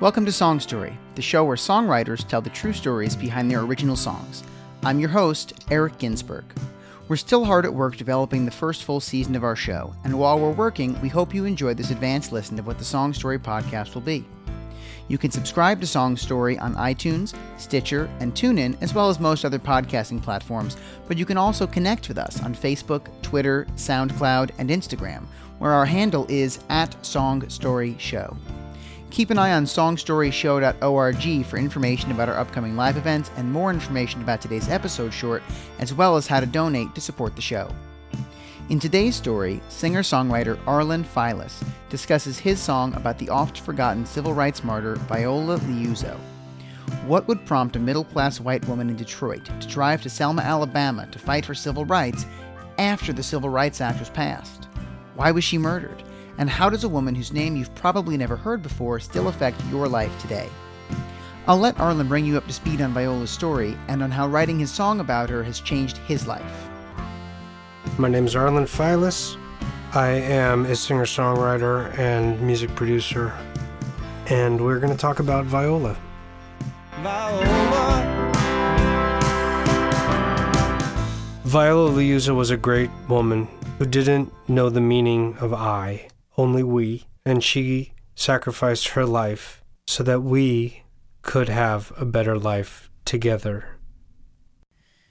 Welcome to Song Story, the show where songwriters tell the true stories behind their original songs. I'm your host, Eric Ginsberg. We're still hard at work developing the first full season of our show, and while we're working, we hope you enjoy this advanced listen of what the Song Story podcast will be. You can subscribe to Song Story on iTunes, Stitcher, and TuneIn, as well as most other podcasting platforms, but you can also connect with us on Facebook, Twitter, SoundCloud, and Instagram, where our handle is at Song Story Show. Keep an eye on songstoryshow.org for information about our upcoming live events and more information about today's episode short, as well as how to donate to support the show. In today's story, singer songwriter Arlen Filas discusses his song about the oft forgotten civil rights martyr Viola Liuzzo. What would prompt a middle class white woman in Detroit to drive to Selma, Alabama to fight for civil rights after the Civil Rights Act was passed? Why was she murdered? And how does a woman whose name you've probably never heard before still affect your life today? I'll let Arlen bring you up to speed on Viola's story and on how writing his song about her has changed his life. My name is Arlen Filas. I am a singer songwriter and music producer, and we're going to talk about Viola. Viola. Viola Liuzzo was a great woman who didn't know the meaning of I, only we, and she sacrificed her life so that we could have a better life together.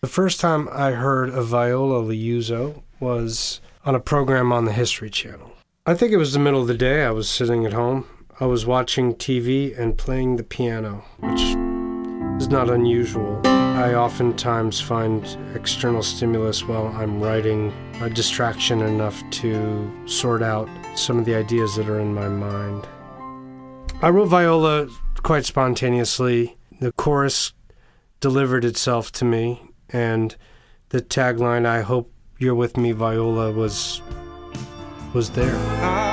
The first time I heard of Viola Liuzzo was on a program on the History Channel. I think it was the middle of the day. I was sitting at home. I was watching TV and playing the piano, which is not unusual. I oftentimes find external stimulus while I'm writing a distraction enough to sort out some of the ideas that are in my mind. I wrote Viola quite spontaneously. The chorus delivered itself to me and the tagline "I hope you're with me, Viola" was was there.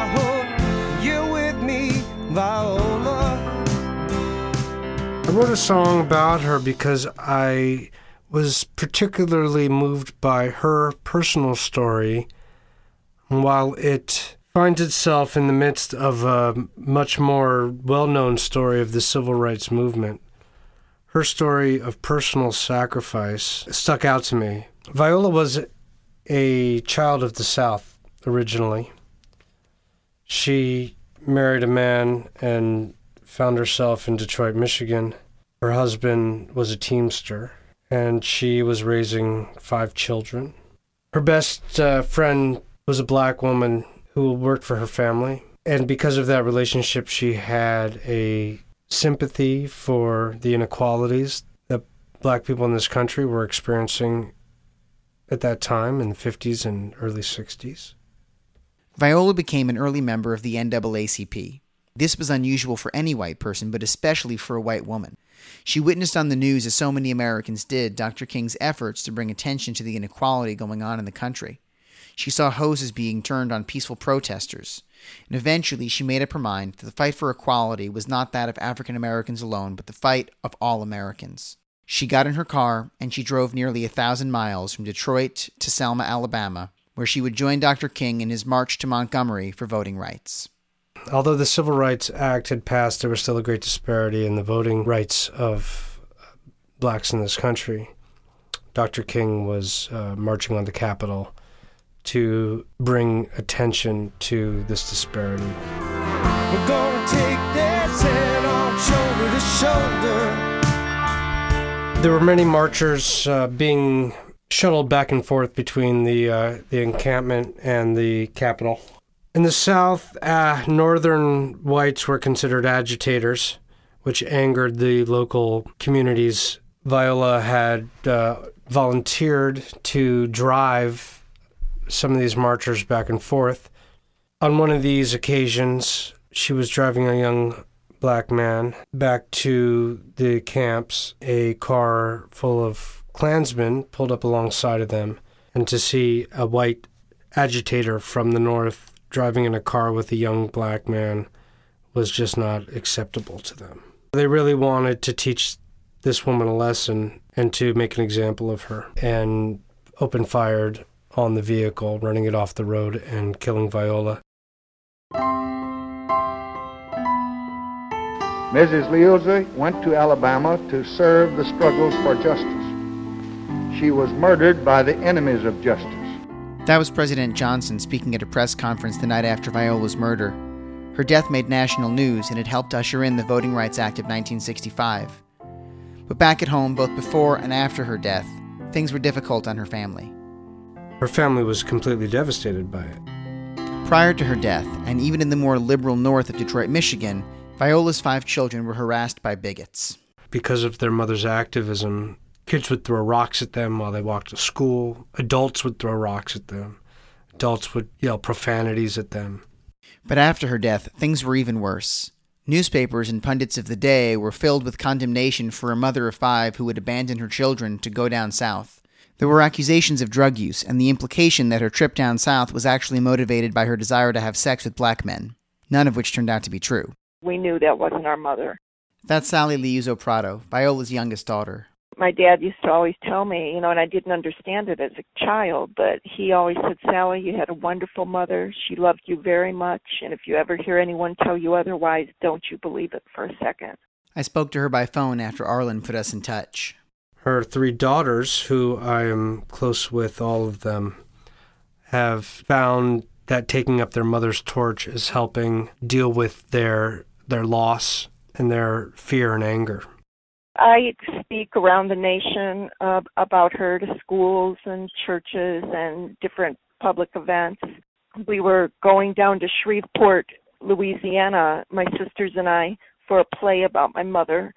Wrote a song about her because I was particularly moved by her personal story. While it finds itself in the midst of a much more well known story of the civil rights movement, her story of personal sacrifice stuck out to me. Viola was a child of the South originally. She married a man and found herself in Detroit, Michigan. Her husband was a teamster, and she was raising five children. Her best uh, friend was a black woman who worked for her family. And because of that relationship, she had a sympathy for the inequalities that black people in this country were experiencing at that time in the 50s and early 60s. Viola became an early member of the NAACP. This was unusual for any white person, but especially for a white woman. She witnessed on the news, as so many Americans did, Dr. King's efforts to bring attention to the inequality going on in the country. She saw hoses being turned on peaceful protesters and eventually she made up her mind that the fight for equality was not that of African Americans alone, but the fight of all Americans. She got in her car and she drove nearly a thousand miles from Detroit to Selma, Alabama, where she would join Dr. King in his march to Montgomery for voting rights. Although the Civil Rights Act had passed, there was still a great disparity in the voting rights of blacks in this country. Dr. King was uh, marching on the Capitol to bring attention to this disparity. We're gonna take this head on shoulder to shoulder. There were many marchers uh, being shuttled back and forth between the uh, the encampment and the Capitol. In the South, uh, northern whites were considered agitators, which angered the local communities. Viola had uh, volunteered to drive some of these marchers back and forth. On one of these occasions, she was driving a young black man back to the camps. A car full of Klansmen pulled up alongside of them, and to see a white agitator from the north driving in a car with a young black man was just not acceptable to them. They really wanted to teach this woman a lesson and to make an example of her, and open fired on the vehicle, running it off the road and killing Viola. Mrs. Liuzzo went to Alabama to serve the struggles for justice. She was murdered by the enemies of justice. That was President Johnson speaking at a press conference the night after Viola's murder. Her death made national news and it helped usher in the Voting Rights Act of 1965. But back at home, both before and after her death, things were difficult on her family. Her family was completely devastated by it. Prior to her death, and even in the more liberal north of Detroit, Michigan, Viola's five children were harassed by bigots. Because of their mother's activism, kids would throw rocks at them while they walked to school, adults would throw rocks at them, adults would yell profanities at them. But after her death, things were even worse. Newspapers and pundits of the day were filled with condemnation for a mother of five who had abandoned her children to go down south. There were accusations of drug use and the implication that her trip down south was actually motivated by her desire to have sex with black men, none of which turned out to be true. We knew that wasn't our mother. That's Sally Liuzzo Prado, Viola's youngest daughter my dad used to always tell me, you know, and I didn't understand it as a child, but he always said, Sally, you had a wonderful mother. She loved you very much. And if you ever hear anyone tell you otherwise, don't you believe it for a second. I spoke to her by phone after Arlen put us in touch. Her three daughters, who I am close with, all of them, have found that taking up their mother's torch is helping deal with their their loss and their fear and anger. I speak around the nation uh, about her to schools and churches and different public events. We were going down to Shreveport, Louisiana, my sisters and I, for a play about my mother.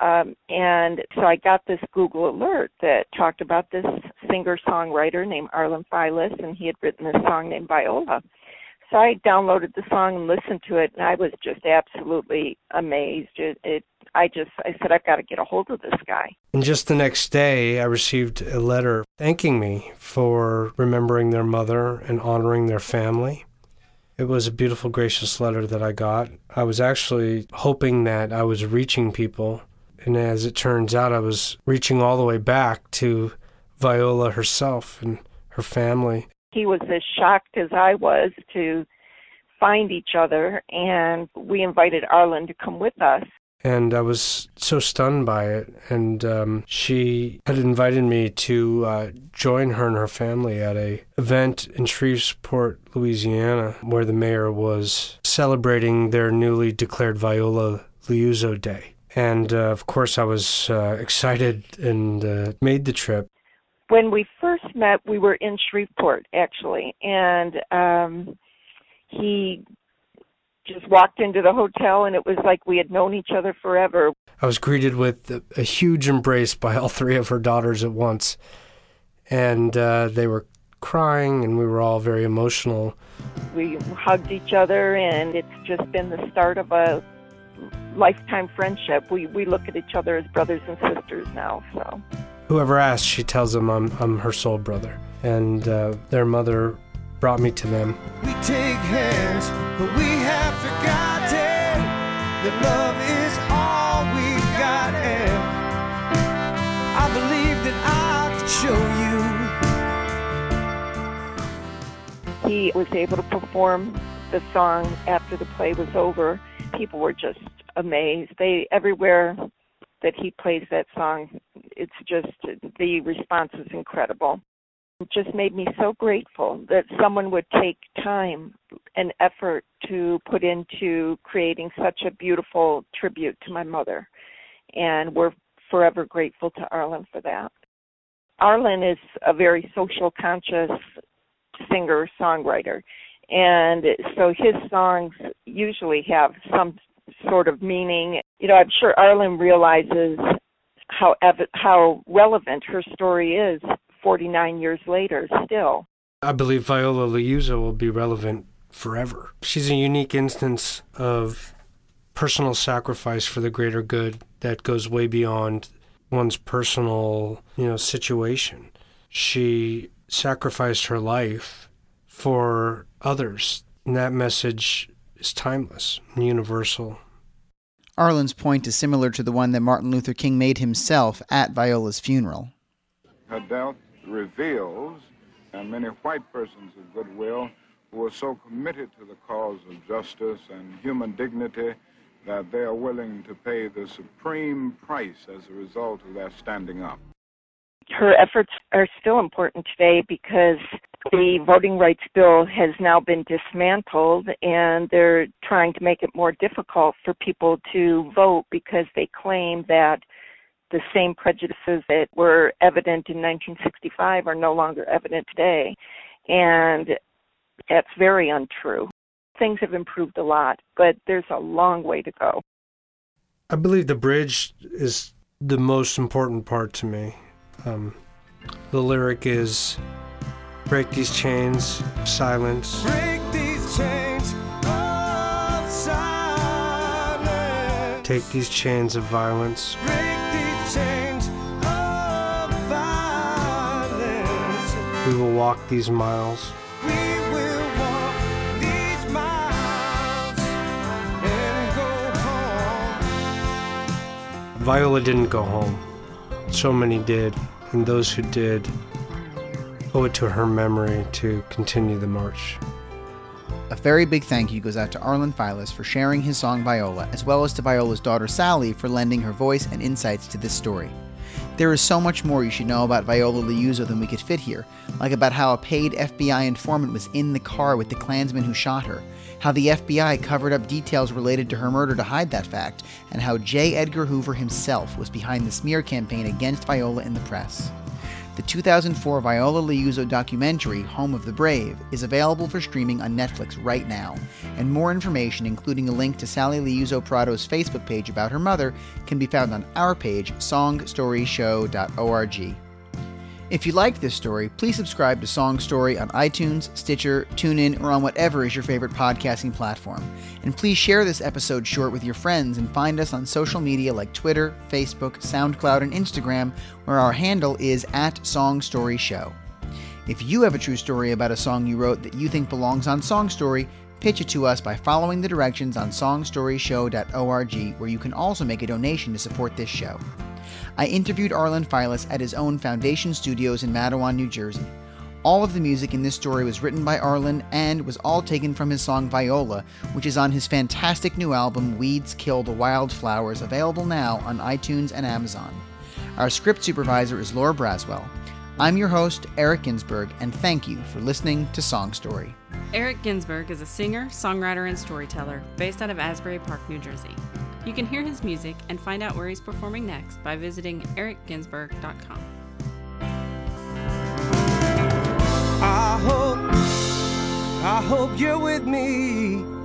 Um, and so I got this Google alert that talked about this singer songwriter named Arlen Filas, and he had written this song named Viola. So I downloaded the song and listened to it, and I was just absolutely amazed. It, it I just I said I've got to get a hold of this guy. And just the next day, I received a letter thanking me for remembering their mother and honoring their family. It was a beautiful, gracious letter that I got. I was actually hoping that I was reaching people, and as it turns out, I was reaching all the way back to Viola herself and her family he was as shocked as I was to find each other, and we invited Arlen to come with us. And I was so stunned by it. And um, she had invited me to uh, join her and her family at a event in Shreveport, Louisiana, where the mayor was celebrating their newly declared Viola Liuzzo Day. And uh, of course, I was uh, excited and uh, made the trip when we first met, we were in Shreveport actually, and um, he just walked into the hotel, and it was like we had known each other forever. I was greeted with a, a huge embrace by all three of her daughters at once, and uh, they were crying, and we were all very emotional. We hugged each other, and it's just been the start of a lifetime friendship. We we look at each other as brothers and sisters now. So whoever asks, she tells them I'm, I'm her soul brother. And uh, their mother brought me to them. We take hands, but we have forgotten that love is all we got. And I believe that I could show you. He was able to perform the song after the play was over. People were just amazed. They everywhere that he plays that song, it's just the response is incredible. It just made me so grateful that someone would take time and effort to put into creating such a beautiful tribute to my mother. And we're forever grateful to Arlen for that. Arlen is a very social conscious singer songwriter. And so his songs usually have some sort of meaning. You know, I'm sure Arlen realizes how ev- how relevant her story is 49 years later still. I believe Viola Liuzzo will be relevant forever. She's a unique instance of personal sacrifice for the greater good that goes way beyond one's personal, you know, situation. She sacrificed her life for others. And that message is timeless and universal. Arlen's point is similar to the one that Martin Luther King made himself at Viola's funeral. Her death reveals, and many white persons of goodwill who are so committed to the cause of justice and human dignity that they are willing to pay the supreme price as a result of their standing up. Her efforts are still important today because the voting rights bill has now been dismantled and they're trying to make it more difficult for people to vote because they claim that the same prejudices that were evident in 1965 are no longer evident today. And that's very untrue. Things have improved a lot, but there's a long way to go. I believe the bridge is the most important part to me. Um, the lyric is break these chains of silence. Break these chains of silence. Take these chains of violence. Break these chains of violence. We will walk these miles. We will walk these miles and go home. Viola didn't go home. So many did, and those who did owe it to her memory to continue the march. A very big thank you goes out to Arlen Filas for sharing his song Viola, as well as to Viola's daughter Sally for lending her voice and insights to this story. There is so much more you should know about Viola Liuzzo than we could fit here, like about how a paid FBI informant was in the car with the Klansman who shot her, how the FBI covered up details related to her murder to hide that fact, and how J. Edgar Hoover himself was behind the smear campaign against Viola in the press. The 2004 Viola Liuzzo documentary, Home of the Brave, is available for streaming on Netflix right now, and more information, including a link to Sally Liuzzo Prado's Facebook page about her mother, can be found on our page, songstoryshow.org. If you like this story, please subscribe to Song Story on iTunes, Stitcher, TuneIn, or on whatever is your favorite podcasting platform. And please share this episode short with your friends and find us on social media like Twitter, Facebook, SoundCloud, and Instagram, where our handle is at Song Story Show. If you have a true story about a song you wrote that you think belongs on Song Story, pitch it to us by following the directions on songstoryshow.org, where you can also make a donation to support this show. I interviewed Arlen Filas at his own Foundation Studios in Matawan, New Jersey. All of the music in this story was written by Arlen and was all taken from his song Viola, which is on his fantastic new album Weeds Kill the Wildflowers, available now on iTunes and Amazon. Our script supervisor is Laura Braswell. I'm your host, Eric Ginsberg, and thank you for listening to Song Story. Eric Ginsberg is a singer, songwriter, and storyteller based out of Asbury Park, New Jersey. You can hear his music and find out where he's performing next by visiting ericginsberg.com. I hope, I hope you're with me